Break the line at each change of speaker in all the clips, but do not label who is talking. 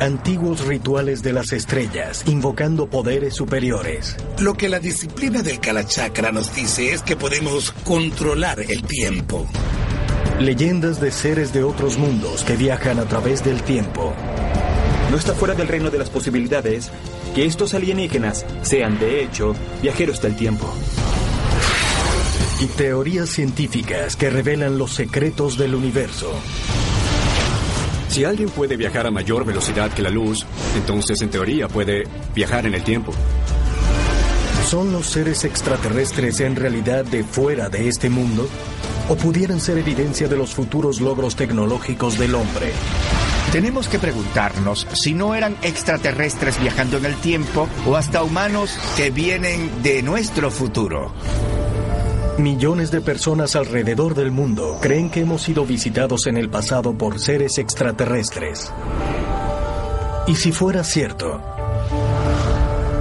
Antiguos rituales de las estrellas, invocando poderes superiores.
Lo que la disciplina del Kalachakra nos dice es que podemos controlar el tiempo.
Leyendas de seres de otros mundos que viajan a través del tiempo.
No está fuera del reino de las posibilidades que estos alienígenas sean, de hecho, viajeros del tiempo.
Y teorías científicas que revelan los secretos del universo.
Si alguien puede viajar a mayor velocidad que la luz, entonces en teoría puede viajar en el tiempo.
¿Son los seres extraterrestres en realidad de fuera de este mundo? ¿O pudieran ser evidencia de los futuros logros tecnológicos del hombre?
Tenemos que preguntarnos si no eran extraterrestres viajando en el tiempo o hasta humanos que vienen de nuestro futuro.
Millones de personas alrededor del mundo creen que hemos sido visitados en el pasado por seres extraterrestres. ¿Y si fuera cierto?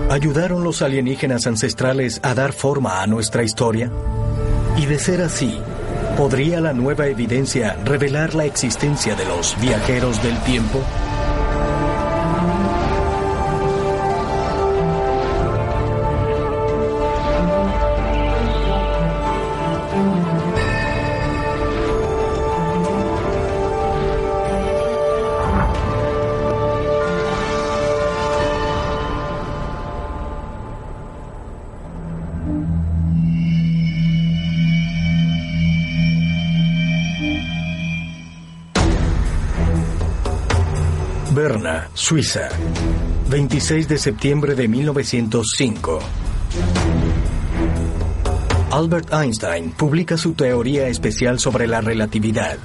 ¿Ayudaron los alienígenas ancestrales a dar forma a nuestra historia? Y de ser así, ¿podría la nueva evidencia revelar la existencia de los viajeros del tiempo? Suiza, 26 de septiembre de 1905. Albert Einstein publica su teoría especial sobre la relatividad.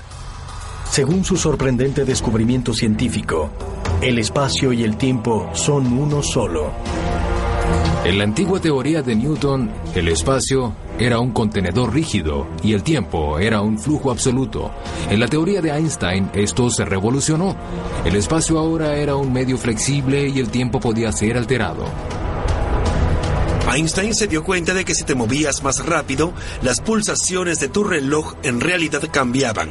Según su sorprendente descubrimiento científico, el espacio y el tiempo son uno solo.
En la antigua teoría de Newton, el espacio era un contenedor rígido y el tiempo era un flujo absoluto. En la teoría de Einstein esto se revolucionó. El espacio ahora era un medio flexible y el tiempo podía ser alterado.
Einstein se dio cuenta de que si te movías más rápido, las pulsaciones de tu reloj en realidad cambiaban.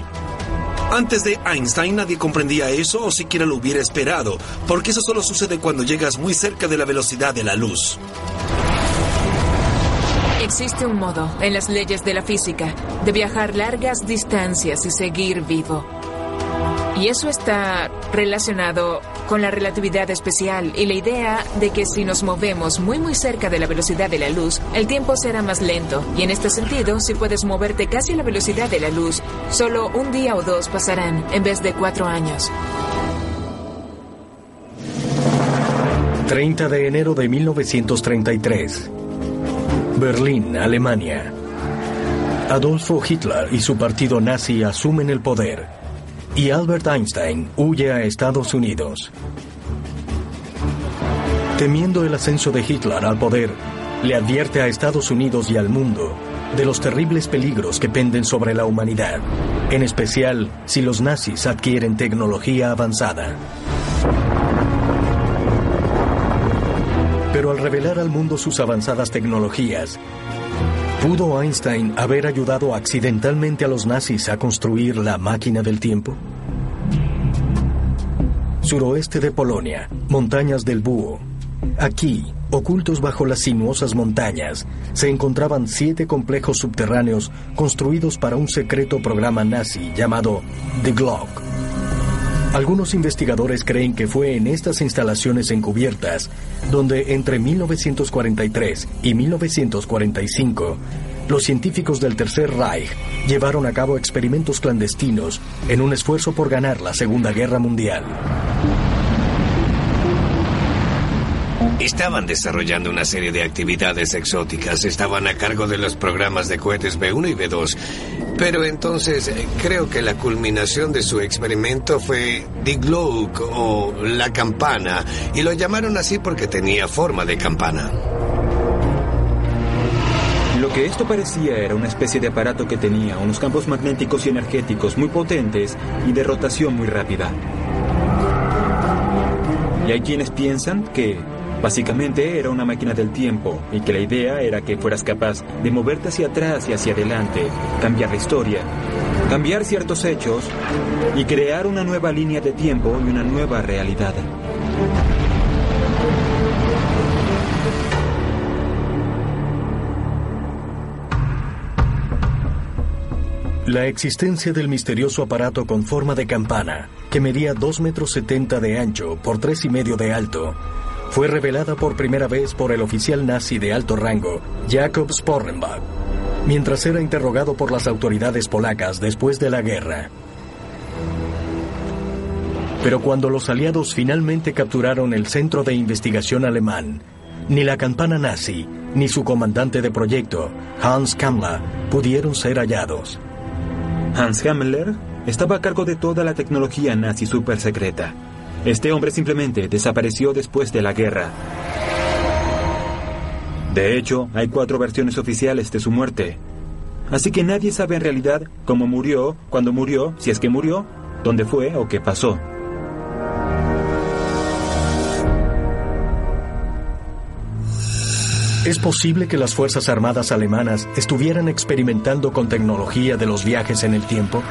Antes de Einstein nadie comprendía eso o siquiera lo hubiera esperado, porque eso solo sucede cuando llegas muy cerca de la velocidad de la luz.
Existe un modo, en las leyes de la física, de viajar largas distancias y seguir vivo. Y eso está relacionado con la relatividad especial y la idea de que si nos movemos muy muy cerca de la velocidad de la luz, el tiempo será más lento. Y en este sentido, si puedes moverte casi a la velocidad de la luz, solo un día o dos pasarán en vez de cuatro años.
30 de enero de 1933. Berlín, Alemania. Adolfo Hitler y su partido nazi asumen el poder y Albert Einstein huye a Estados Unidos. Temiendo el ascenso de Hitler al poder, le advierte a Estados Unidos y al mundo de los terribles peligros que penden sobre la humanidad, en especial si los nazis adquieren tecnología avanzada. Pero al revelar al mundo sus avanzadas tecnologías, ¿Pudo Einstein haber ayudado accidentalmente a los nazis a construir la máquina del tiempo? Suroeste de Polonia, montañas del Búho. Aquí, ocultos bajo las sinuosas montañas, se encontraban siete complejos subterráneos construidos para un secreto programa nazi llamado The Glock. Algunos investigadores creen que fue en estas instalaciones encubiertas donde entre 1943 y 1945 los científicos del Tercer Reich llevaron a cabo experimentos clandestinos en un esfuerzo por ganar la Segunda Guerra Mundial.
Estaban desarrollando una serie de actividades exóticas, estaban a cargo de los programas de cohetes B1 y B2. Pero entonces eh, creo que la culminación de su experimento fue The o la campana, y lo llamaron así porque tenía forma de campana.
Lo que esto parecía era una especie de aparato que tenía unos campos magnéticos y energéticos muy potentes y de rotación muy rápida. Y hay quienes piensan que Básicamente era una máquina del tiempo y que la idea era que fueras capaz de moverte hacia atrás y hacia adelante, cambiar la historia, cambiar ciertos hechos y crear una nueva línea de tiempo y una nueva realidad.
La existencia del misterioso aparato con forma de campana, que medía 2 metros 70 de ancho por tres y medio de alto, fue revelada por primera vez por el oficial nazi de alto rango, Jakob Sporrenbach, mientras era interrogado por las autoridades polacas después de la guerra. Pero cuando los aliados finalmente capturaron el centro de investigación alemán, ni la campana nazi ni su comandante de proyecto, Hans Kammler, pudieron ser hallados.
Hans Kammler estaba a cargo de toda la tecnología nazi super secreta. Este hombre simplemente desapareció después de la guerra. De hecho, hay cuatro versiones oficiales de su muerte. Así que nadie sabe en realidad cómo murió, cuándo murió, si es que murió, dónde fue o qué pasó.
¿Es posible que las Fuerzas Armadas alemanas estuvieran experimentando con tecnología de los viajes en el tiempo?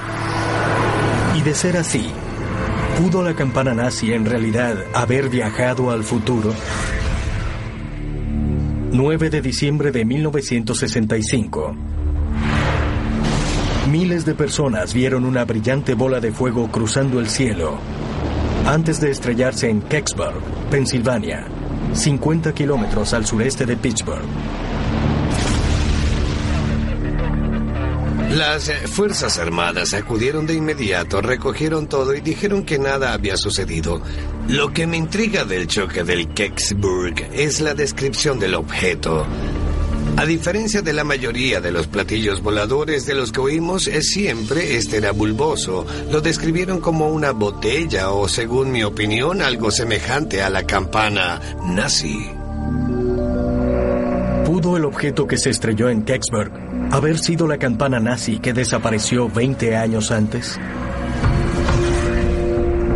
Y de ser así, ¿pudo la campana nazi en realidad haber viajado al futuro? 9 de diciembre de 1965. Miles de personas vieron una brillante bola de fuego cruzando el cielo antes de estrellarse en Kecksburg, Pensilvania, 50 kilómetros al sureste de Pittsburgh.
Las eh, Fuerzas Armadas acudieron de inmediato, recogieron todo y dijeron que nada había sucedido. Lo que me intriga del choque del Kecksburg es la descripción del objeto. A diferencia de la mayoría de los platillos voladores de los que oímos, es siempre este era bulboso. Lo describieron como una botella o, según mi opinión, algo semejante a la campana nazi.
¿Pudo el objeto que se estrelló en Kecksburg haber sido la campana nazi que desapareció 20 años antes?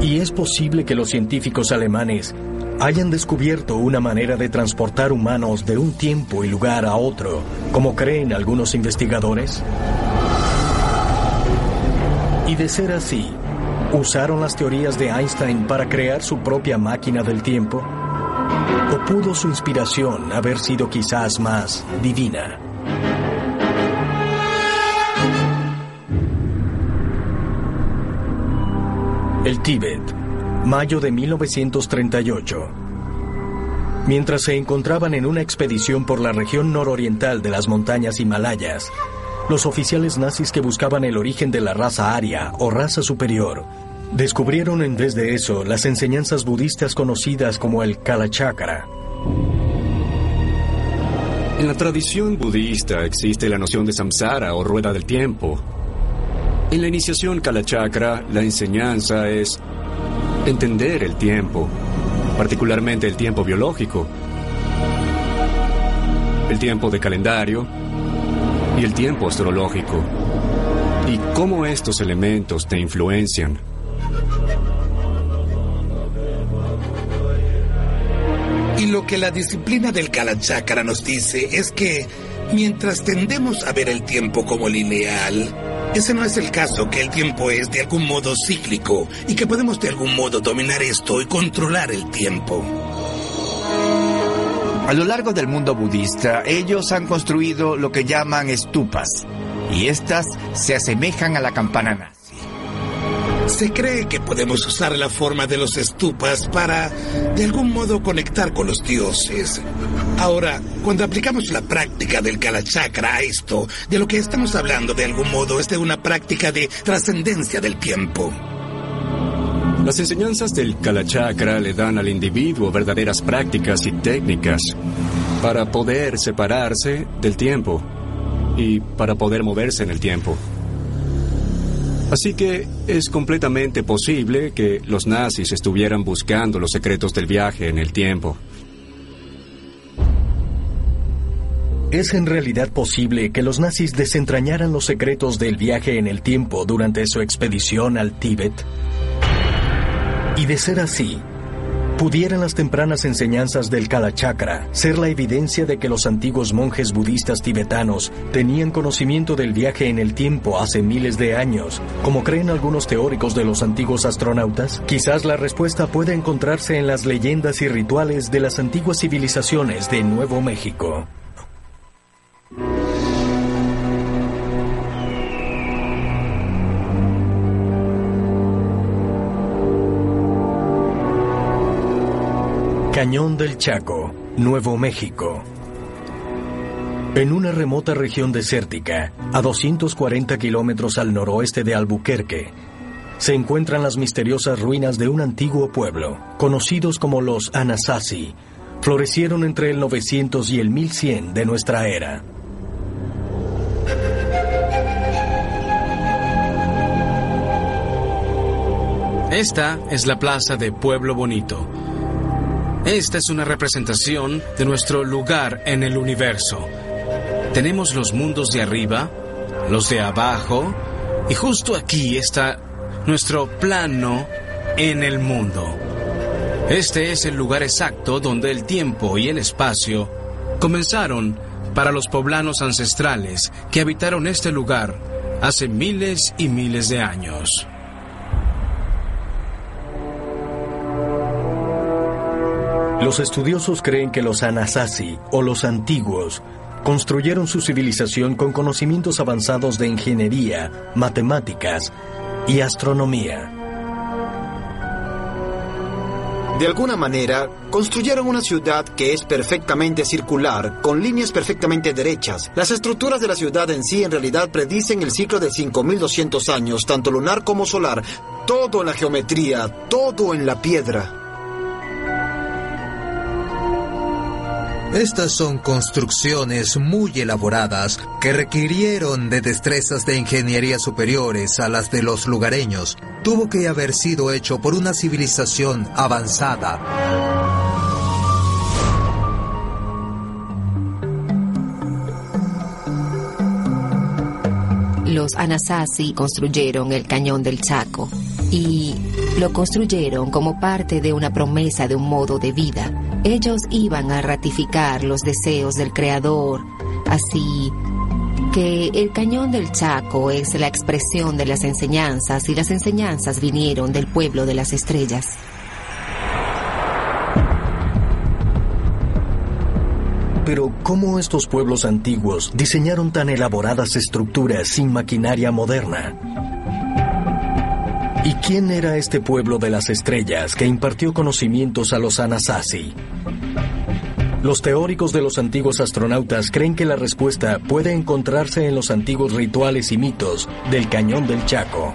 ¿Y es posible que los científicos alemanes hayan descubierto una manera de transportar humanos de un tiempo y lugar a otro, como creen algunos investigadores? Y de ser así, ¿usaron las teorías de Einstein para crear su propia máquina del tiempo? ¿O pudo su inspiración haber sido quizás más divina? El Tíbet, mayo de 1938. Mientras se encontraban en una expedición por la región nororiental de las montañas Himalayas, los oficiales nazis que buscaban el origen de la raza aria o raza superior descubrieron en vez de eso las enseñanzas budistas conocidas como el Kalachakra.
En la tradición budista existe la noción de samsara o rueda del tiempo. En la iniciación Kalachakra, la enseñanza es entender el tiempo, particularmente el tiempo biológico, el tiempo de calendario y el tiempo astrológico, y cómo estos elementos te influencian.
Y lo que la disciplina del Kalachakra nos dice es que mientras tendemos a ver el tiempo como lineal, ese no es el caso, que el tiempo es de algún modo cíclico y que podemos de algún modo dominar esto y controlar el tiempo.
A lo largo del mundo budista, ellos han construido lo que llaman estupas, y estas se asemejan a la campana nazi.
Se cree que podemos usar la forma de los estupas para, de algún modo, conectar con los dioses. Ahora, cuando aplicamos la práctica del Kalachakra a esto, de lo que estamos hablando de algún modo es de una práctica de trascendencia del tiempo.
Las enseñanzas del Kalachakra le dan al individuo verdaderas prácticas y técnicas para poder separarse del tiempo y para poder moverse en el tiempo. Así que es completamente posible que los nazis estuvieran buscando los secretos del viaje en el tiempo.
¿Es en realidad posible que los nazis desentrañaran los secretos del viaje en el tiempo durante su expedición al Tíbet? Y de ser así, ¿Pudieran las tempranas enseñanzas del Kalachakra ser la evidencia de que los antiguos monjes budistas tibetanos tenían conocimiento del viaje en el tiempo hace miles de años, como creen algunos teóricos de los antiguos astronautas? Quizás la respuesta pueda encontrarse en las leyendas y rituales de las antiguas civilizaciones de Nuevo México. Cañón del Chaco, Nuevo México. En una remota región desértica, a 240 kilómetros al noroeste de Albuquerque, se encuentran las misteriosas ruinas de un antiguo pueblo, conocidos como los Anasazi. Florecieron entre el 900 y el 1100 de nuestra era.
Esta es la plaza de Pueblo Bonito esta es una representación de nuestro lugar en el universo. Tenemos los mundos de arriba, los de abajo, y justo aquí está nuestro plano en el mundo. Este es el lugar exacto donde el tiempo y el espacio comenzaron para los poblanos ancestrales que habitaron este lugar hace miles y miles de años.
Los estudiosos creen que los Anasazi o los antiguos construyeron su civilización con conocimientos avanzados de ingeniería, matemáticas y astronomía.
De alguna manera, construyeron una ciudad que es perfectamente circular, con líneas perfectamente derechas. Las estructuras de la ciudad en sí en realidad predicen el ciclo de 5200 años, tanto lunar como solar, todo en la geometría, todo en la piedra.
Estas son construcciones muy elaboradas que requirieron de destrezas de ingeniería superiores a las de los lugareños. Tuvo que haber sido hecho por una civilización avanzada.
Anasazi construyeron el cañón del Chaco y lo construyeron como parte de una promesa de un modo de vida ellos iban a ratificar los deseos del Creador, así que el cañón del Chaco es la expresión de las enseñanzas y las enseñanzas vinieron del pueblo de las estrellas.
Pero ¿cómo estos pueblos antiguos diseñaron tan elaboradas estructuras sin maquinaria moderna? ¿Y quién era este pueblo de las estrellas que impartió conocimientos a los Anasazi? Los teóricos de los antiguos astronautas creen que la respuesta puede encontrarse en los antiguos rituales y mitos del Cañón del Chaco.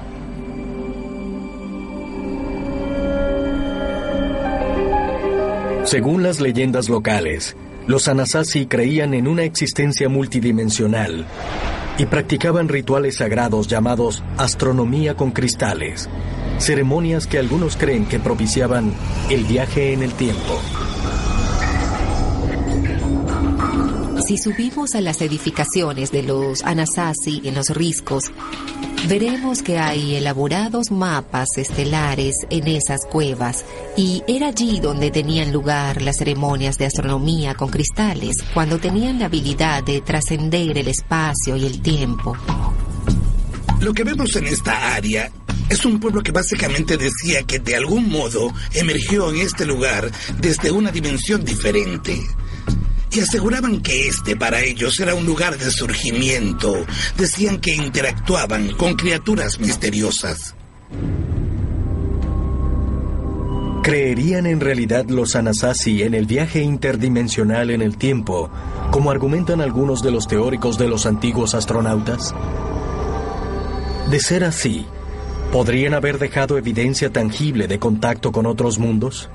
Según las leyendas locales, los Anasazi creían en una existencia multidimensional y practicaban rituales sagrados llamados astronomía con cristales, ceremonias que algunos creen que propiciaban el viaje en el tiempo.
Si subimos a las edificaciones de los Anasazi en los riscos, veremos que hay elaborados mapas estelares en esas cuevas y era allí donde tenían lugar las ceremonias de astronomía con cristales, cuando tenían la habilidad de trascender el espacio y el tiempo.
Lo que vemos en esta área es un pueblo que básicamente decía que de algún modo emergió en este lugar desde una dimensión diferente y aseguraban que este para ellos era un lugar de surgimiento. Decían que interactuaban con criaturas misteriosas.
¿Creerían en realidad los Anasazi en el viaje interdimensional en el tiempo, como argumentan algunos de los teóricos de los antiguos astronautas? De ser así, ¿podrían haber dejado evidencia tangible de contacto con otros mundos?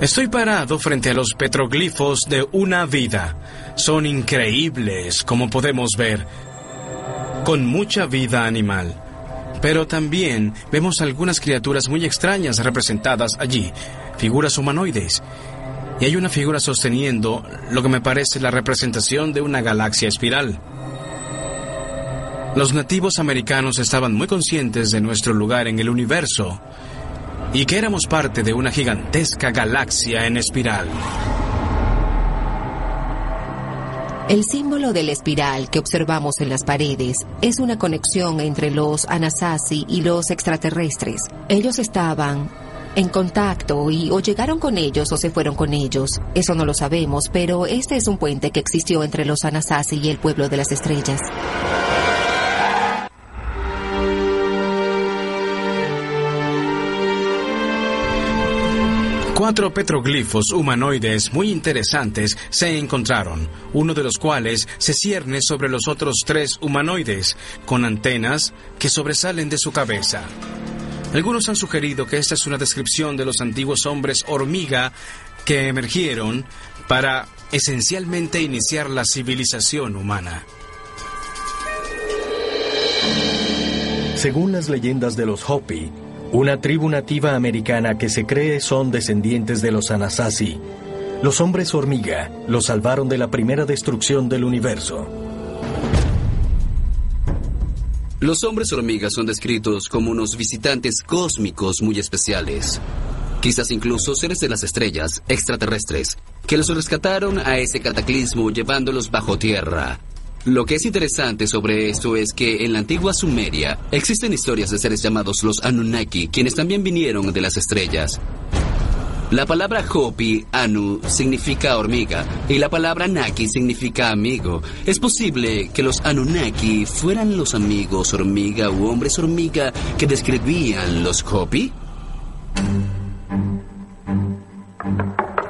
Estoy parado frente a los petroglifos de una vida. Son increíbles, como podemos ver, con mucha vida animal. Pero también vemos algunas criaturas muy extrañas representadas allí, figuras humanoides. Y hay una figura sosteniendo lo que me parece la representación de una galaxia espiral. Los nativos americanos estaban muy conscientes de nuestro lugar en el universo y que éramos parte de una gigantesca galaxia en espiral.
El símbolo de la espiral que observamos en las paredes es una conexión entre los Anasazi y los extraterrestres. Ellos estaban en contacto y o llegaron con ellos o se fueron con ellos. Eso no lo sabemos, pero este es un puente que existió entre los Anasazi y el pueblo de las estrellas.
Cuatro petroglifos humanoides muy interesantes se encontraron, uno de los cuales se cierne sobre los otros tres humanoides, con antenas que sobresalen de su cabeza. Algunos han sugerido que esta es una descripción de los antiguos hombres hormiga que emergieron para esencialmente iniciar la civilización humana.
Según las leyendas de los Hopi, una tribu nativa americana que se cree son descendientes de los Anasazi. Los hombres hormiga los salvaron de la primera destrucción del universo.
Los hombres hormigas son descritos como unos visitantes cósmicos muy especiales. Quizás incluso seres de las estrellas, extraterrestres, que los rescataron a ese cataclismo llevándolos bajo tierra, lo que es interesante sobre esto es que en la antigua Sumeria existen historias de seres llamados los Anunnaki, quienes también vinieron de las estrellas. La palabra Hopi, Anu, significa hormiga y la palabra Naki significa amigo. ¿Es posible que los Anunnaki fueran los amigos hormiga u hombres hormiga que describían los Hopi?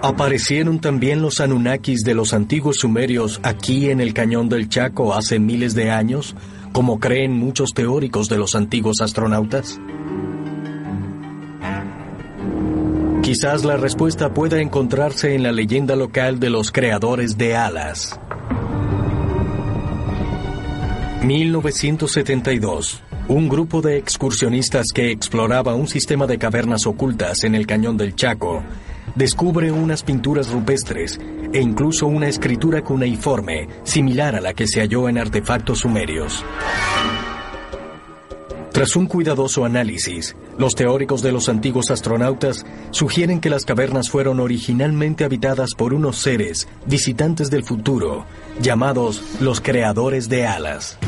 Aparecieron también los Anunnakis de los antiguos sumerios aquí en el cañón del Chaco hace miles de años, como creen muchos teóricos de los antiguos astronautas. Quizás la respuesta pueda encontrarse en la leyenda local de los creadores de alas. 1972. Un grupo de excursionistas que exploraba un sistema de cavernas ocultas en el cañón del Chaco descubre unas pinturas rupestres e incluso una escritura cuneiforme similar a la que se halló en artefactos sumerios. Tras un cuidadoso análisis, los teóricos de los antiguos astronautas sugieren que las cavernas fueron originalmente habitadas por unos seres visitantes del futuro, llamados los creadores de alas.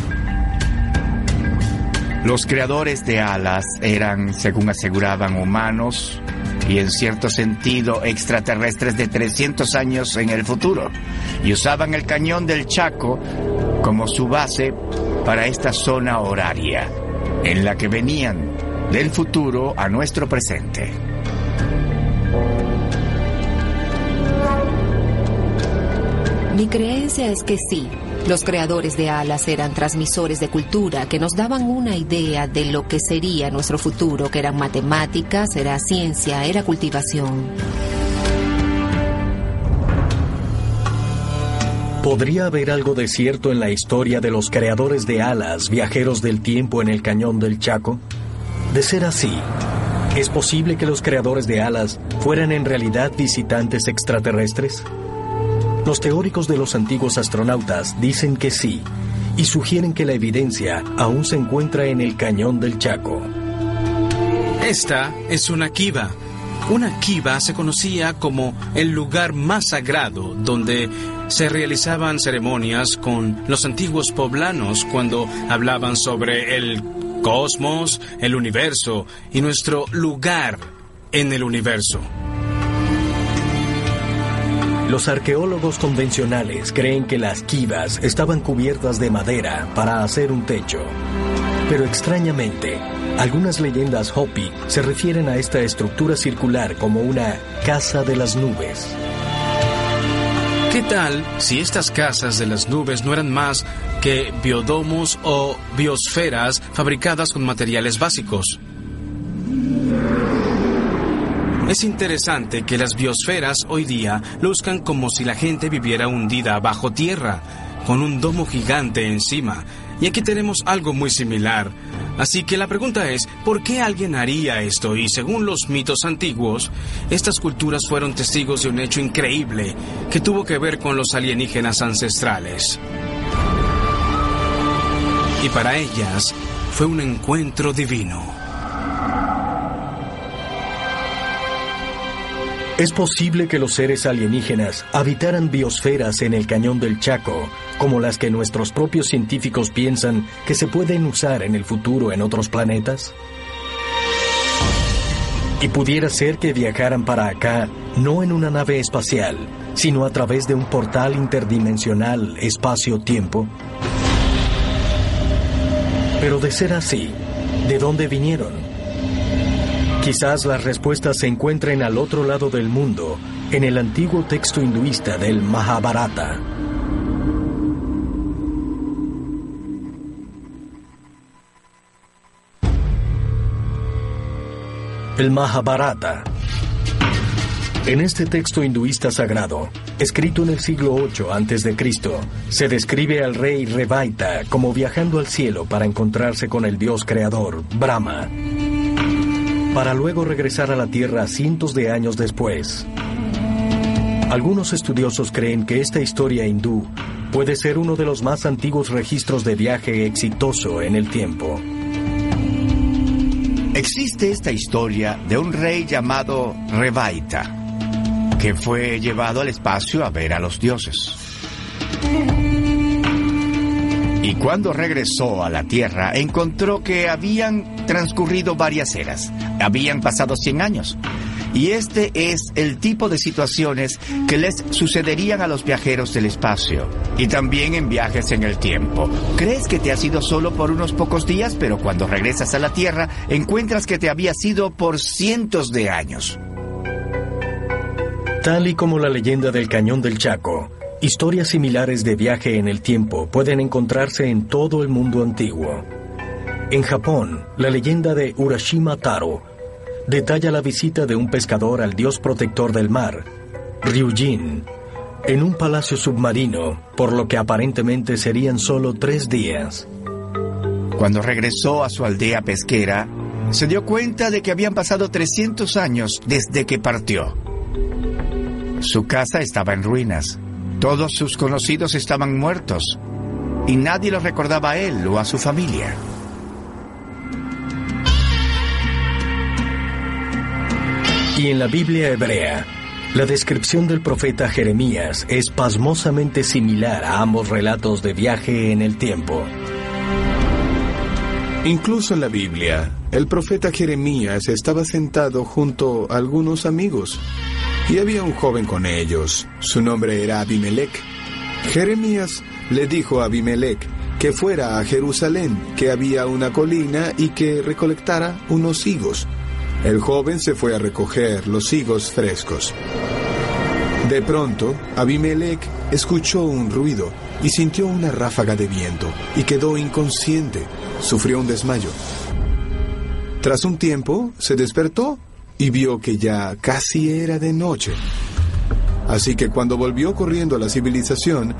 Los creadores de alas eran, según aseguraban, humanos y en cierto sentido extraterrestres de 300 años en el futuro, y usaban el cañón del Chaco como su base para esta zona horaria, en la que venían del futuro a nuestro presente.
Mi creencia es que sí, los creadores de alas eran transmisores de cultura que nos daban una idea de lo que sería nuestro futuro, que eran matemáticas, era ciencia, era cultivación.
¿Podría haber algo de cierto en la historia de los creadores de alas, viajeros del tiempo en el cañón del Chaco? De ser así, ¿es posible que los creadores de alas fueran en realidad visitantes extraterrestres? Los teóricos de los antiguos astronautas dicen que sí y sugieren que la evidencia aún se encuentra en el cañón del Chaco.
Esta es una kiva. Una kiva se conocía como el lugar más sagrado donde se realizaban ceremonias con los antiguos poblanos cuando hablaban sobre el cosmos, el universo y nuestro lugar en el universo.
Los arqueólogos convencionales creen que las kivas estaban cubiertas de madera para hacer un techo. Pero extrañamente, algunas leyendas Hopi se refieren a esta estructura circular como una casa de las nubes.
¿Qué tal si estas casas de las nubes no eran más que biodomos o biosferas fabricadas con materiales básicos? Es interesante que las biosferas hoy día luzcan como si la gente viviera hundida bajo tierra, con un domo gigante encima. Y aquí tenemos algo muy similar. Así que la pregunta es, ¿por qué alguien haría esto? Y según los mitos antiguos, estas culturas fueron testigos de un hecho increíble que tuvo que ver con los alienígenas ancestrales. y para ellas fue un encuentro divino.
Es posible que los seres alienígenas habitaran biosferas en el cañón del Chaco, como las que nuestros propios científicos piensan que se pueden usar en el futuro en otros planetas. Y pudiera ser que viajaran para acá no en una nave espacial, sino a través de un portal interdimensional espacio-tiempo. Pero de ser así, ¿de dónde vinieron? Quizás las respuestas se encuentren al otro lado del mundo, en el antiguo texto hinduista del Mahabharata. El Mahabharata. En este texto hinduista sagrado, escrito en el siglo VIII a.C., se describe al rey Revaita como viajando al cielo para encontrarse con el dios creador, Brahma, para luego regresar a la Tierra cientos de años después. Algunos estudiosos creen que esta historia hindú puede ser uno de los más antiguos registros de viaje exitoso en el tiempo.
Existe esta historia de un rey llamado Revaita, que fue llevado al espacio a ver a los dioses. Y cuando regresó a la Tierra, encontró que habían transcurrido varias eras, habían pasado 100 años. Y este es el tipo de situaciones que les sucederían a los viajeros del espacio y también en viajes en el tiempo. Crees que te has ido solo por unos pocos días, pero cuando regresas a la Tierra encuentras que te habías ido por cientos de años.
Tal y como la leyenda del Cañón del Chaco, historias similares de viaje en el tiempo pueden encontrarse en todo el mundo antiguo. En Japón, la leyenda de Urashima Taro detalla la visita de un pescador al dios protector del mar, Ryujin, en un palacio submarino, por lo que aparentemente serían solo tres días.
Cuando regresó a su aldea pesquera, se dio cuenta de que habían pasado 300 años desde que partió. Su casa estaba en ruinas, todos sus conocidos estaban muertos y nadie lo recordaba a él o a su familia.
Y en la Biblia hebrea, la descripción del profeta Jeremías es pasmosamente similar a ambos relatos de viaje en el tiempo.
Incluso en la Biblia, el profeta Jeremías estaba sentado junto a algunos amigos y había un joven con ellos. Su nombre era Abimelech. Jeremías le dijo a Abimelech que fuera a Jerusalén, que había una colina y que recolectara unos higos. El joven se fue a recoger los higos frescos. De pronto, Abimelech escuchó un ruido y sintió una ráfaga de viento y quedó inconsciente. Sufrió un desmayo. Tras un tiempo, se despertó y vio que ya casi era de noche. Así que cuando volvió corriendo a la civilización,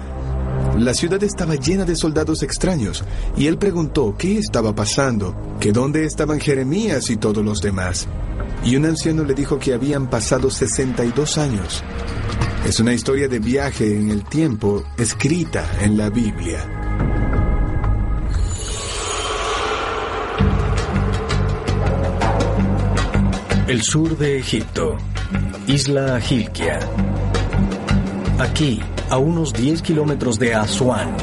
la ciudad estaba llena de soldados extraños y él preguntó qué estaba pasando, que dónde estaban Jeremías y todos los demás. Y un anciano le dijo que habían pasado 62 años. Es una historia de viaje en el tiempo escrita en la Biblia.
El sur de Egipto, Isla Gilkia. Aquí, a unos 10 kilómetros de Asuán,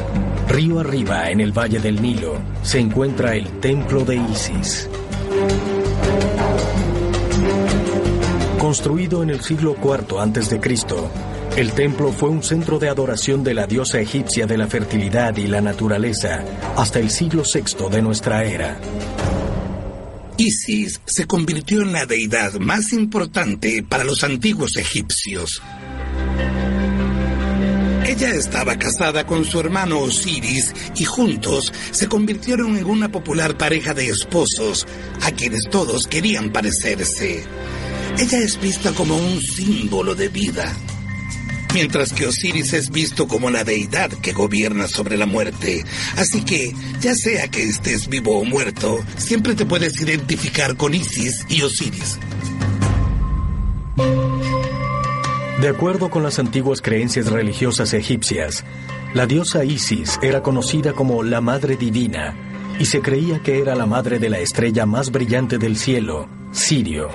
río arriba en el valle del Nilo, se encuentra el templo de Isis. Construido en el siglo IV a.C., el templo fue un centro de adoración de la diosa egipcia de la fertilidad y la naturaleza hasta el siglo VI de nuestra era.
Isis se convirtió en la deidad más importante para los antiguos egipcios. Ella estaba casada con su hermano Osiris y juntos se convirtieron en una popular pareja de esposos a quienes todos querían parecerse. Ella es vista como un símbolo de vida, mientras que Osiris es visto como la deidad que gobierna sobre la muerte. Así que, ya sea que estés vivo o muerto, siempre te puedes identificar con Isis y Osiris.
De acuerdo con las antiguas creencias religiosas egipcias, la diosa Isis era conocida como la Madre Divina, y se creía que era la madre de la estrella más brillante del cielo, Sirio.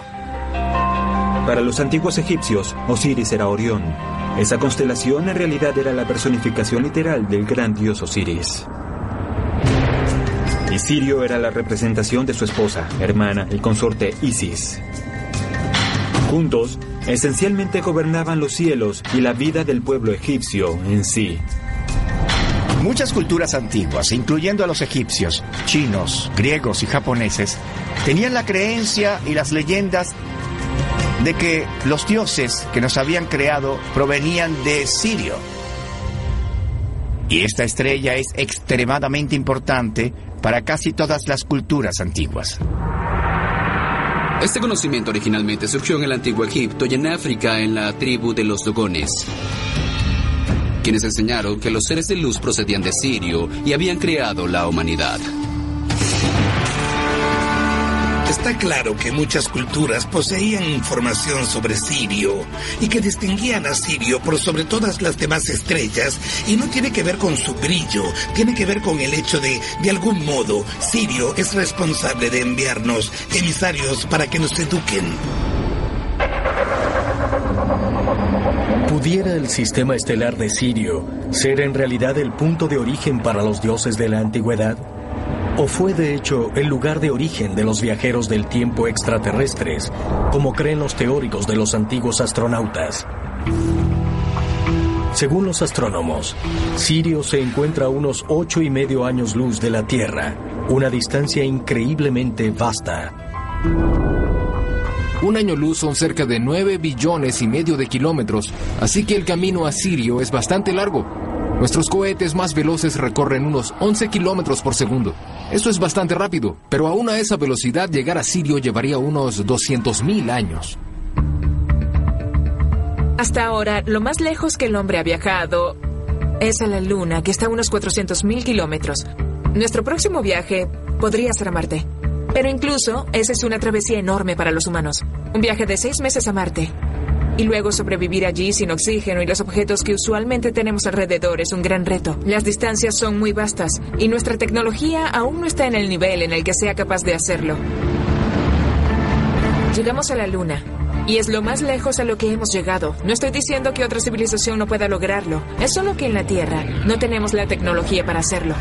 Para los antiguos egipcios, Osiris era Orión. Esa constelación en realidad era la personificación literal del gran dios Osiris. Y Sirio era la representación de su esposa, hermana y consorte Isis. Juntos, esencialmente gobernaban los cielos y la vida del pueblo egipcio en sí.
Muchas culturas antiguas, incluyendo a los egipcios, chinos, griegos y japoneses, tenían la creencia y las leyendas de que los dioses que nos habían creado provenían de Sirio. Y esta estrella es extremadamente importante para casi todas las culturas antiguas.
Este conocimiento originalmente surgió en el antiguo Egipto y en África en la tribu de los Dogones, quienes enseñaron que los seres de luz procedían de Sirio y habían creado la humanidad.
Está claro que muchas culturas poseían información sobre Sirio y que distinguían a Sirio por sobre todas las demás estrellas y no tiene que ver con su brillo, tiene que ver con el hecho de, de algún modo, Sirio es responsable de enviarnos emisarios para que nos eduquen.
¿Pudiera el sistema estelar de Sirio ser en realidad el punto de origen para los dioses de la antigüedad? ¿O fue de hecho el lugar de origen de los viajeros del tiempo extraterrestres, como creen los teóricos de los antiguos astronautas? Según los astrónomos, Sirio se encuentra a unos ocho y medio años luz de la Tierra, una distancia increíblemente vasta.
Un año luz son cerca de 9 billones y medio de kilómetros, así que el camino a Sirio es bastante largo. Nuestros cohetes más veloces recorren unos 11 kilómetros por segundo. Esto es bastante rápido, pero aún a esa velocidad llegar a Sirio llevaría unos 200.000 años.
Hasta ahora, lo más lejos que el hombre ha viajado es a la Luna, que está a unos 400.000 kilómetros. Nuestro próximo viaje podría ser a Marte. Pero incluso, esa es una travesía enorme para los humanos. Un viaje de seis meses a Marte. Y luego sobrevivir allí sin oxígeno y los objetos que usualmente tenemos alrededor es un gran reto. Las distancias son muy vastas y nuestra tecnología aún no está en el nivel en el que sea capaz de hacerlo. Llegamos a la Luna. Y es lo más lejos a lo que hemos llegado. No estoy diciendo que otra civilización no pueda lograrlo. Es solo que en la Tierra no tenemos la tecnología para hacerlo.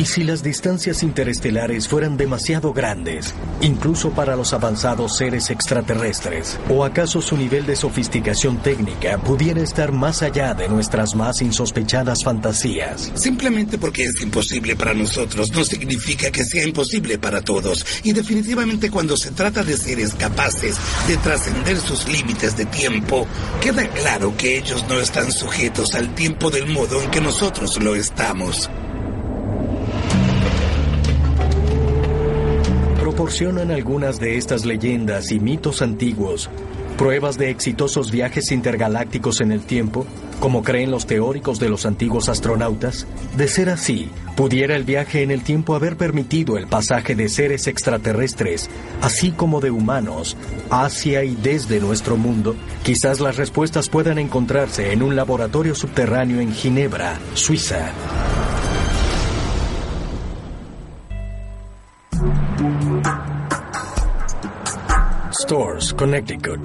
¿Y si las distancias interestelares fueran demasiado grandes, incluso para los avanzados seres extraterrestres? ¿O acaso su nivel de sofisticación técnica pudiera estar más allá de nuestras más insospechadas fantasías?
Simplemente porque es imposible para nosotros no significa que sea imposible para todos. Y definitivamente cuando se trata de seres capaces de trascender sus límites de tiempo, queda claro que ellos no están sujetos al tiempo del modo en que nosotros lo estamos.
Proporcionan algunas de estas leyendas y mitos antiguos pruebas de exitosos viajes intergalácticos en el tiempo, como creen los teóricos de los antiguos astronautas? De ser así, ¿pudiera el viaje en el tiempo haber permitido el pasaje de seres extraterrestres, así como de humanos, hacia y desde nuestro mundo? Quizás las respuestas puedan encontrarse en un laboratorio subterráneo en Ginebra, Suiza. Stores, Connecticut,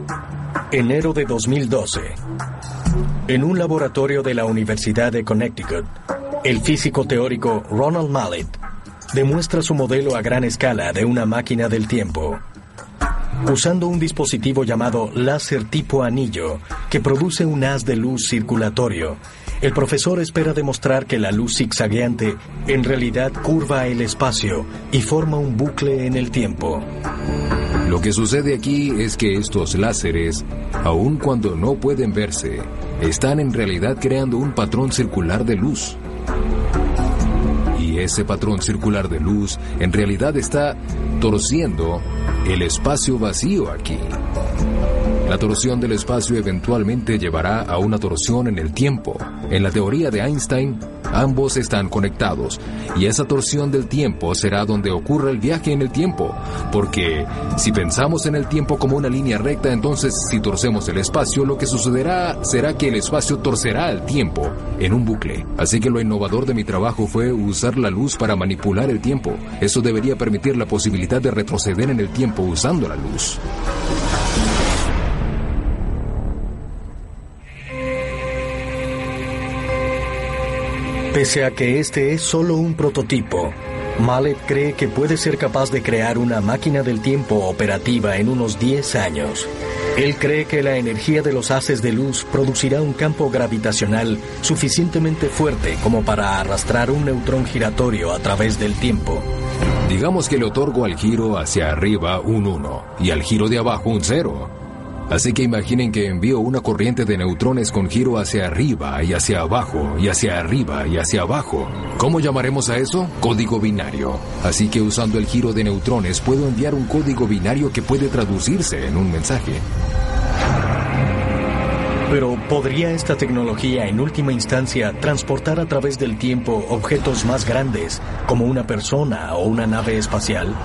enero de 2012. En un laboratorio de la Universidad de Connecticut, el físico teórico Ronald Mallet demuestra su modelo a gran escala de una máquina del tiempo. Usando un dispositivo llamado láser tipo anillo que produce un haz de luz circulatorio, el profesor espera demostrar que la luz zigzagueante en realidad curva el espacio y forma un bucle en el tiempo.
Lo que sucede aquí es que estos láseres, aun cuando no pueden verse, están en realidad creando un patrón circular de luz. Y ese patrón circular de luz en realidad está torciendo el espacio vacío aquí. La torsión del espacio eventualmente llevará a una torsión en el tiempo. En la teoría de Einstein, Ambos están conectados y esa torsión del tiempo será donde ocurra el viaje en el tiempo, porque si pensamos en el tiempo como una línea recta, entonces si torcemos el espacio, lo que sucederá será que el espacio torcerá el tiempo en un bucle. Así que lo innovador de mi trabajo fue usar la luz para manipular el tiempo. Eso debería permitir la posibilidad de retroceder en el tiempo usando la luz.
Pese a que este es solo un prototipo, Mallet cree que puede ser capaz de crear una máquina del tiempo operativa en unos 10 años. Él cree que la energía de los haces de luz producirá un campo gravitacional suficientemente fuerte como para arrastrar un neutrón giratorio a través del tiempo.
Digamos que le otorgo al giro hacia arriba un 1 y al giro de abajo un 0. Así que imaginen que envío una corriente de neutrones con giro hacia arriba y hacia abajo y hacia arriba y hacia abajo. ¿Cómo llamaremos a eso? Código binario. Así que usando el giro de neutrones puedo enviar un código binario que puede traducirse en un mensaje.
Pero ¿podría esta tecnología en última instancia transportar a través del tiempo objetos más grandes, como una persona o una nave espacial?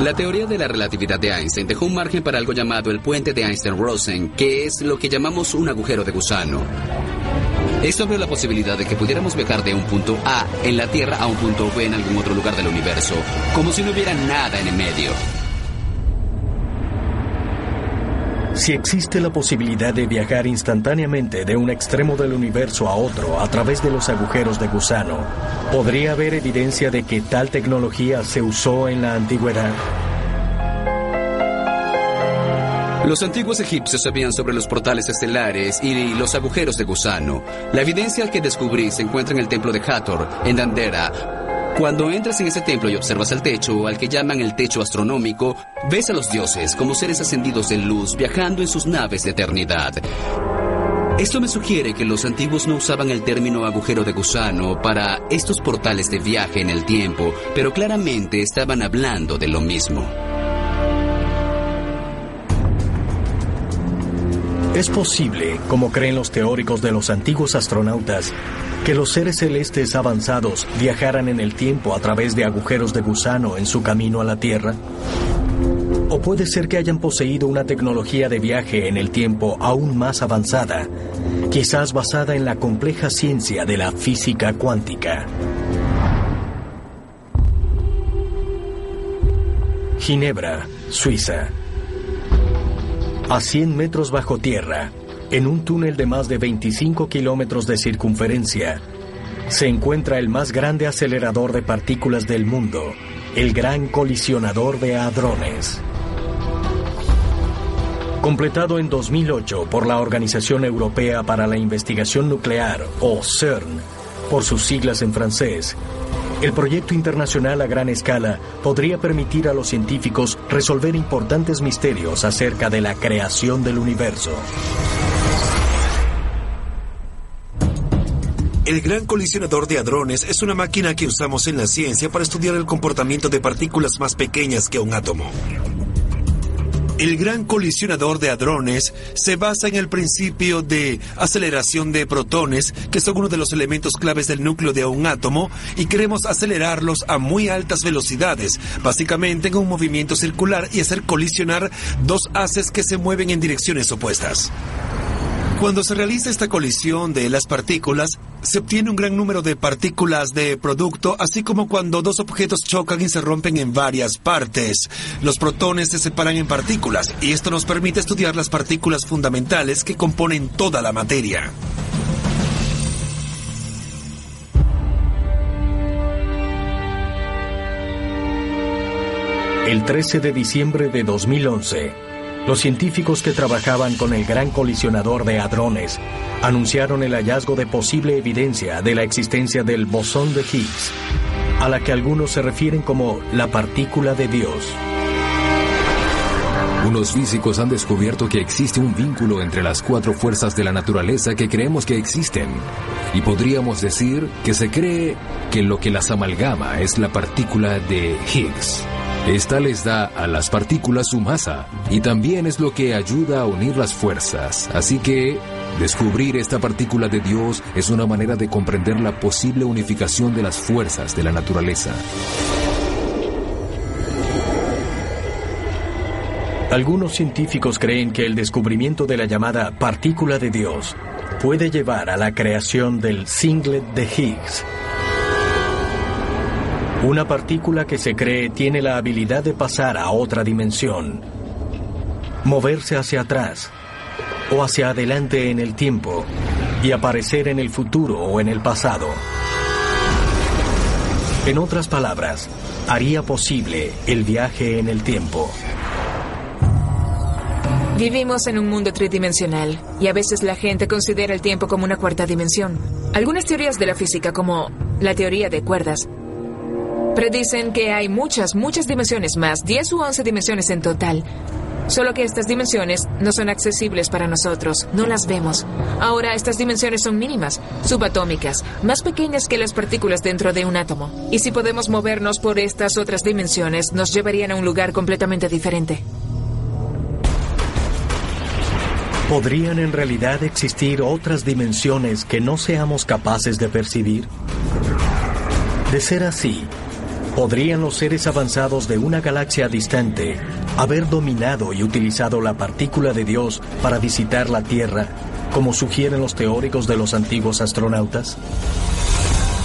La teoría de la relatividad de Einstein dejó un margen para algo llamado el puente de Einstein-Rosen, que es lo que llamamos un agujero de gusano. Esto abrió la posibilidad de que pudiéramos viajar de un punto A en la Tierra a un punto B en algún otro lugar del universo, como si no hubiera nada en el medio.
Si existe la posibilidad de viajar instantáneamente de un extremo del universo a otro a través de los agujeros de gusano, ¿podría haber evidencia de que tal tecnología se usó en la antigüedad?
Los antiguos egipcios sabían sobre los portales estelares y los agujeros de gusano. La evidencia que descubrí se encuentra en el templo de Hathor, en Dandera, cuando entras en ese templo y observas el techo, al que llaman el techo astronómico, ves a los dioses como seres ascendidos en luz viajando en sus naves de eternidad. Esto me sugiere que los antiguos no usaban el término agujero de gusano para estos portales de viaje en el tiempo, pero claramente estaban hablando de lo mismo.
Es posible, como creen los teóricos de los antiguos astronautas, que los seres celestes avanzados viajaran en el tiempo a través de agujeros de gusano en su camino a la Tierra? ¿O puede ser que hayan poseído una tecnología de viaje en el tiempo aún más avanzada, quizás basada en la compleja ciencia de la física cuántica? Ginebra, Suiza. A 100 metros bajo tierra, en un túnel de más de 25 kilómetros de circunferencia, se encuentra el más grande acelerador de partículas del mundo, el Gran Colisionador de Hadrones. Completado en 2008 por la Organización Europea para la Investigación Nuclear, o CERN, por sus siglas en francés, el proyecto internacional a gran escala podría permitir a los científicos resolver importantes misterios acerca de la creación del universo.
El Gran Colisionador de Hadrones es una máquina que usamos en la ciencia para estudiar el comportamiento de partículas más pequeñas que un átomo. El Gran Colisionador de Hadrones se basa en el principio de aceleración de protones, que son uno de los elementos claves del núcleo de un átomo, y queremos acelerarlos a muy altas velocidades, básicamente en un movimiento circular y hacer colisionar dos haces que se mueven en direcciones opuestas. Cuando se realiza esta colisión de las partículas, se obtiene un gran número de partículas de producto, así como cuando dos objetos chocan y se rompen en varias partes. Los protones se separan en partículas y esto nos permite estudiar las partículas fundamentales que componen toda la materia.
El 13 de diciembre de 2011, los científicos que trabajaban con el gran colisionador de hadrones anunciaron el hallazgo de posible evidencia de la existencia del bosón de Higgs, a la que algunos se refieren como la partícula de Dios.
Unos físicos han descubierto que existe un vínculo entre las cuatro fuerzas de la naturaleza que creemos que existen. Y podríamos decir que se cree que lo que las amalgama es la partícula de Higgs. Esta les da a las partículas su masa y también es lo que ayuda a unir las fuerzas. Así que Descubrir esta partícula de Dios es una manera de comprender la posible unificación de las fuerzas de la naturaleza.
Algunos científicos creen que el descubrimiento de la llamada partícula de Dios puede llevar a la creación del singlet de Higgs. Una partícula que se cree tiene la habilidad de pasar a otra dimensión, moverse hacia atrás o hacia adelante en el tiempo y aparecer en el futuro o en el pasado. En otras palabras, haría posible el viaje en el tiempo.
Vivimos en un mundo tridimensional y a veces la gente considera el tiempo como una cuarta dimensión. Algunas teorías de la física, como la teoría de cuerdas, predicen que hay muchas, muchas dimensiones más, 10 u 11 dimensiones en total. Solo que estas dimensiones no son accesibles para nosotros, no las vemos. Ahora, estas dimensiones son mínimas, subatómicas, más pequeñas que las partículas dentro de un átomo. Y si podemos movernos por estas otras dimensiones, nos llevarían a un lugar completamente diferente.
¿Podrían en realidad existir otras dimensiones que no seamos capaces de percibir? De ser así, ¿podrían los seres avanzados de una galaxia distante haber dominado y utilizado la partícula de Dios para visitar la Tierra, como sugieren los teóricos de los antiguos astronautas?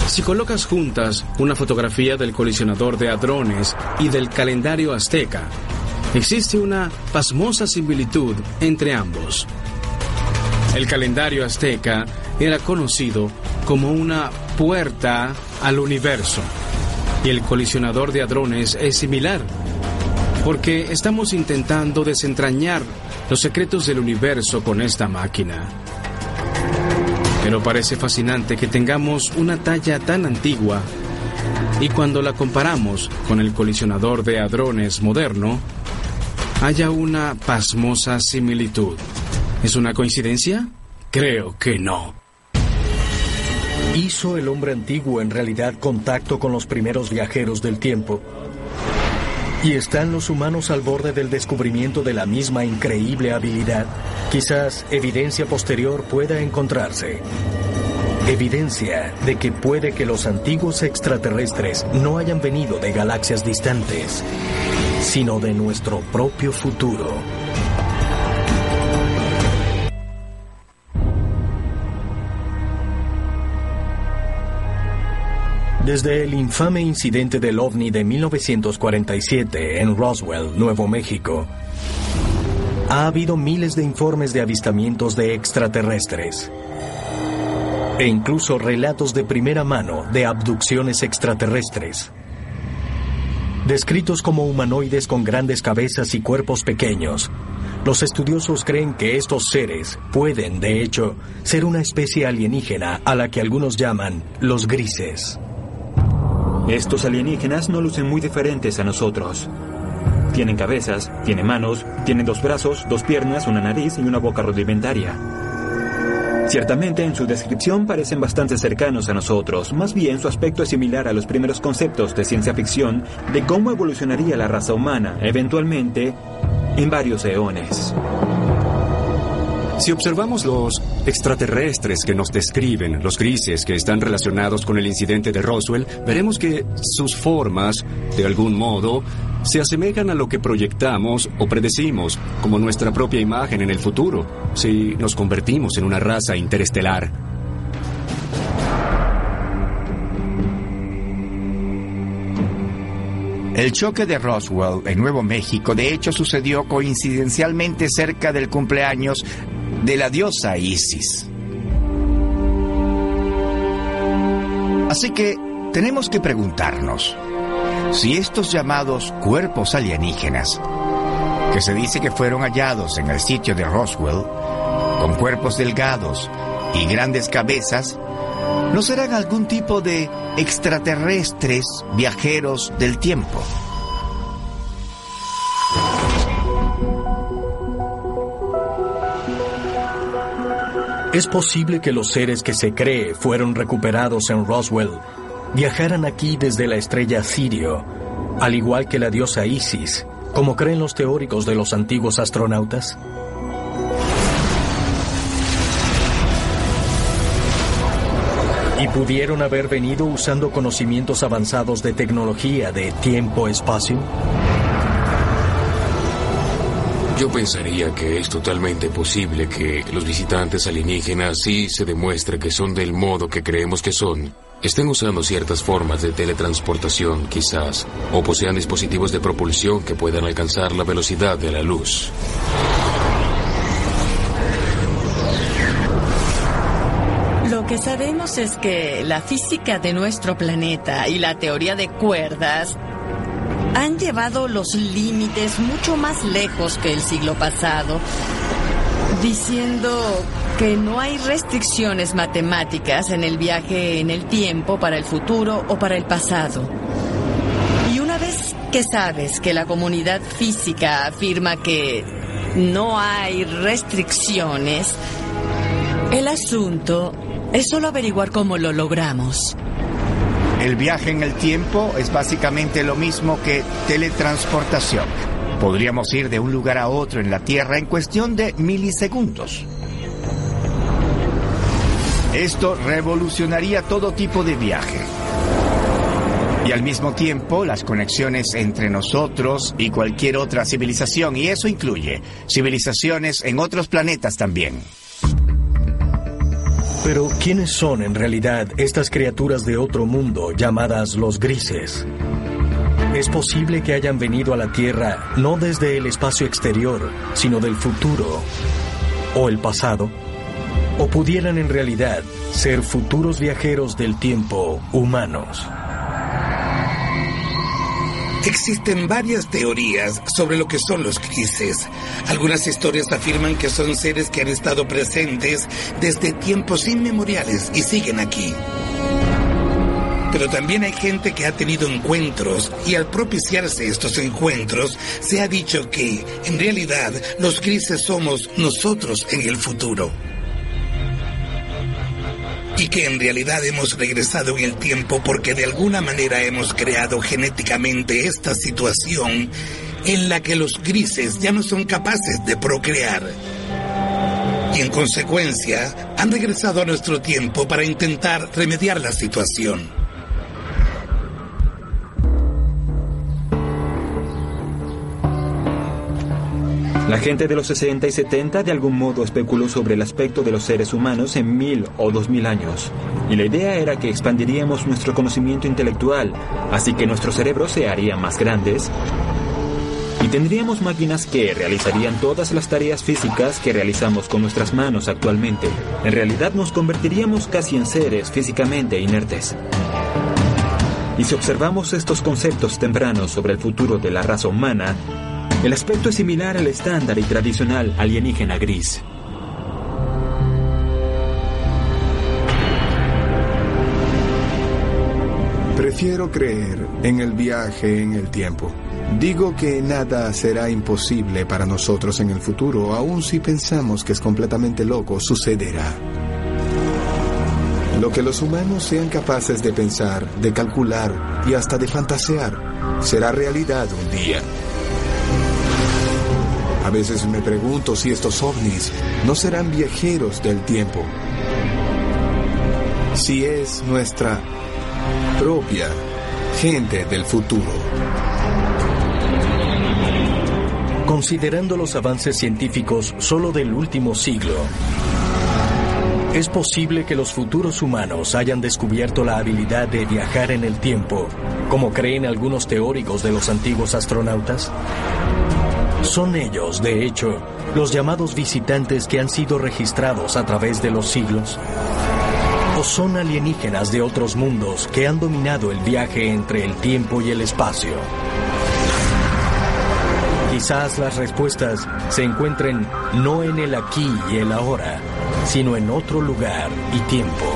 Si colocas juntas una fotografía del colisionador de hadrones y del calendario azteca, Existe una pasmosa similitud entre ambos. El calendario azteca era conocido como una puerta al universo y el colisionador de hadrones es similar, porque estamos intentando desentrañar los secretos del universo con esta máquina. Pero parece fascinante que tengamos una talla tan antigua y cuando la comparamos con el colisionador de hadrones moderno, haya una pasmosa similitud. ¿Es una coincidencia? Creo que no.
¿Hizo el hombre antiguo en realidad contacto con los primeros viajeros del tiempo? ¿Y están los humanos al borde del descubrimiento de la misma increíble habilidad? Quizás evidencia posterior pueda encontrarse. Evidencia de que puede que los antiguos extraterrestres no hayan venido de galaxias distantes, sino de nuestro propio futuro. Desde el infame incidente del ovni de 1947 en Roswell, Nuevo México, ha habido miles de informes de avistamientos de extraterrestres e incluso relatos de primera mano de abducciones extraterrestres descritos como humanoides con grandes cabezas y cuerpos pequeños. Los estudiosos creen que estos seres pueden, de hecho, ser una especie alienígena a la que algunos llaman los grises.
Estos alienígenas no lucen muy diferentes a nosotros. Tienen cabezas, tienen manos, tienen dos brazos, dos piernas, una nariz y una boca rudimentaria. Ciertamente en su descripción parecen bastante cercanos a nosotros, más bien su aspecto es similar a los primeros conceptos de ciencia ficción de cómo evolucionaría la raza humana, eventualmente, en varios eones.
Si observamos los extraterrestres que nos describen, los grises que están relacionados con el incidente de Roswell, veremos que sus formas, de algún modo, se asemejan a lo que proyectamos o predecimos como nuestra propia imagen en el futuro, si nos convertimos en una raza interestelar.
El choque de Roswell en Nuevo México de hecho sucedió coincidencialmente cerca del cumpleaños de la diosa Isis. Así que tenemos que preguntarnos, si estos llamados cuerpos alienígenas, que se dice que fueron hallados en el sitio de Roswell, con cuerpos delgados y grandes cabezas, ¿no serán algún tipo de extraterrestres viajeros del tiempo?
Es posible que los seres que se cree fueron recuperados en Roswell viajaran aquí desde la estrella Sirio, al igual que la diosa Isis, como creen los teóricos de los antiguos astronautas? Y pudieron haber venido usando conocimientos avanzados de tecnología de tiempo-espacio?
Yo pensaría que es totalmente posible que los visitantes alienígenas, si se demuestre que son del modo que creemos que son, estén usando ciertas formas de teletransportación, quizás, o posean dispositivos de propulsión que puedan alcanzar la velocidad de la luz.
Lo que sabemos es que la física de nuestro planeta y la teoría de cuerdas han llevado los límites mucho más lejos que el siglo pasado, diciendo que no hay restricciones matemáticas en el viaje en el tiempo para el futuro o para el pasado. Y una vez que sabes que la comunidad física afirma que no hay restricciones, el asunto es solo averiguar cómo lo logramos.
El viaje en el tiempo es básicamente lo mismo que teletransportación. Podríamos ir de un lugar a otro en la Tierra en cuestión de milisegundos. Esto revolucionaría todo tipo de viaje. Y al mismo tiempo las conexiones entre nosotros y cualquier otra civilización, y eso incluye civilizaciones en otros planetas también.
Pero ¿quiénes son en realidad estas criaturas de otro mundo llamadas los grises? Es posible que hayan venido a la Tierra no desde el espacio exterior, sino del futuro o el pasado. O pudieran en realidad ser futuros viajeros del tiempo humanos.
Existen varias teorías sobre lo que son los grises. Algunas historias afirman que son seres que han estado presentes desde tiempos inmemoriales y siguen aquí. Pero también hay gente que ha tenido encuentros y al propiciarse estos encuentros se ha dicho que, en realidad, los grises somos nosotros en el futuro y que en realidad hemos regresado en el tiempo porque de alguna manera hemos creado genéticamente esta situación en la que los grises ya no son capaces de procrear. Y en consecuencia han regresado a nuestro tiempo para intentar remediar la situación.
La gente de los 60 y 70 de algún modo especuló sobre el aspecto de los seres humanos en mil o dos mil años. Y la idea era que expandiríamos nuestro conocimiento intelectual, así que nuestros cerebros se harían más grandes y tendríamos máquinas que realizarían todas las tareas físicas que realizamos con nuestras manos actualmente. En realidad nos convertiríamos casi en seres físicamente inertes. Y si observamos estos conceptos tempranos sobre el futuro de la raza humana, el aspecto es similar al estándar y tradicional alienígena gris.
Prefiero creer en el viaje en el tiempo. Digo que nada será imposible para nosotros en el futuro, aun si pensamos que es completamente loco, sucederá. Lo que los humanos sean capaces de pensar, de calcular y hasta de fantasear, será realidad un día. A veces me pregunto si estos ovnis no serán viajeros del tiempo. Si es nuestra propia gente del futuro.
Considerando los avances científicos solo del último siglo, es posible que los futuros humanos hayan descubierto la habilidad de viajar en el tiempo, como creen algunos teóricos de los antiguos astronautas. Son ellos, de hecho, los llamados visitantes que han sido registrados a través de los siglos. ¿O son alienígenas de otros mundos que han dominado el viaje entre el tiempo y el espacio? Quizás las respuestas se encuentren no en el aquí y el ahora, sino en otro lugar y tiempo.